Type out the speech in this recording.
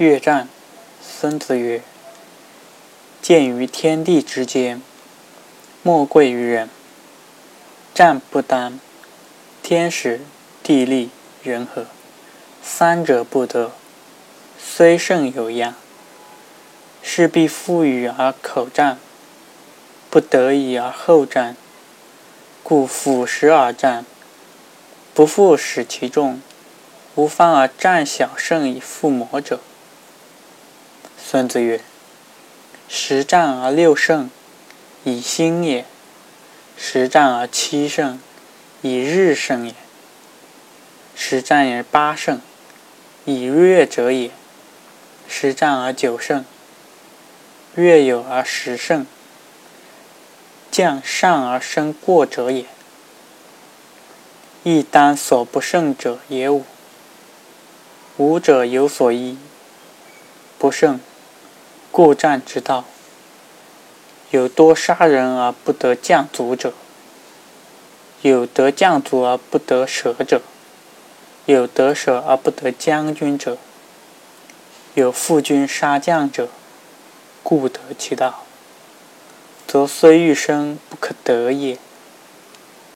越战，孙子曰：“见于天地之间，莫贵于人。战不单，天时、地利、人和，三者不得，虽胜有压。势必负隅而口战，不得已而后战。故俯视而战，不复使其众。无方而战小胜以附魔者。”孙子曰：“十战而六胜，以心也；十战而七胜，以日胜也；十战而八胜，以月者也；十战而九胜，月有而十胜，将上而生过者也。一当所不胜者也五，五者有所依，不胜。”过战之道，有多杀人而不得将卒者；有得将卒而不得舍者；有得舍而不得将军者；有负军杀将者，故得其道，则虽欲生不可得也。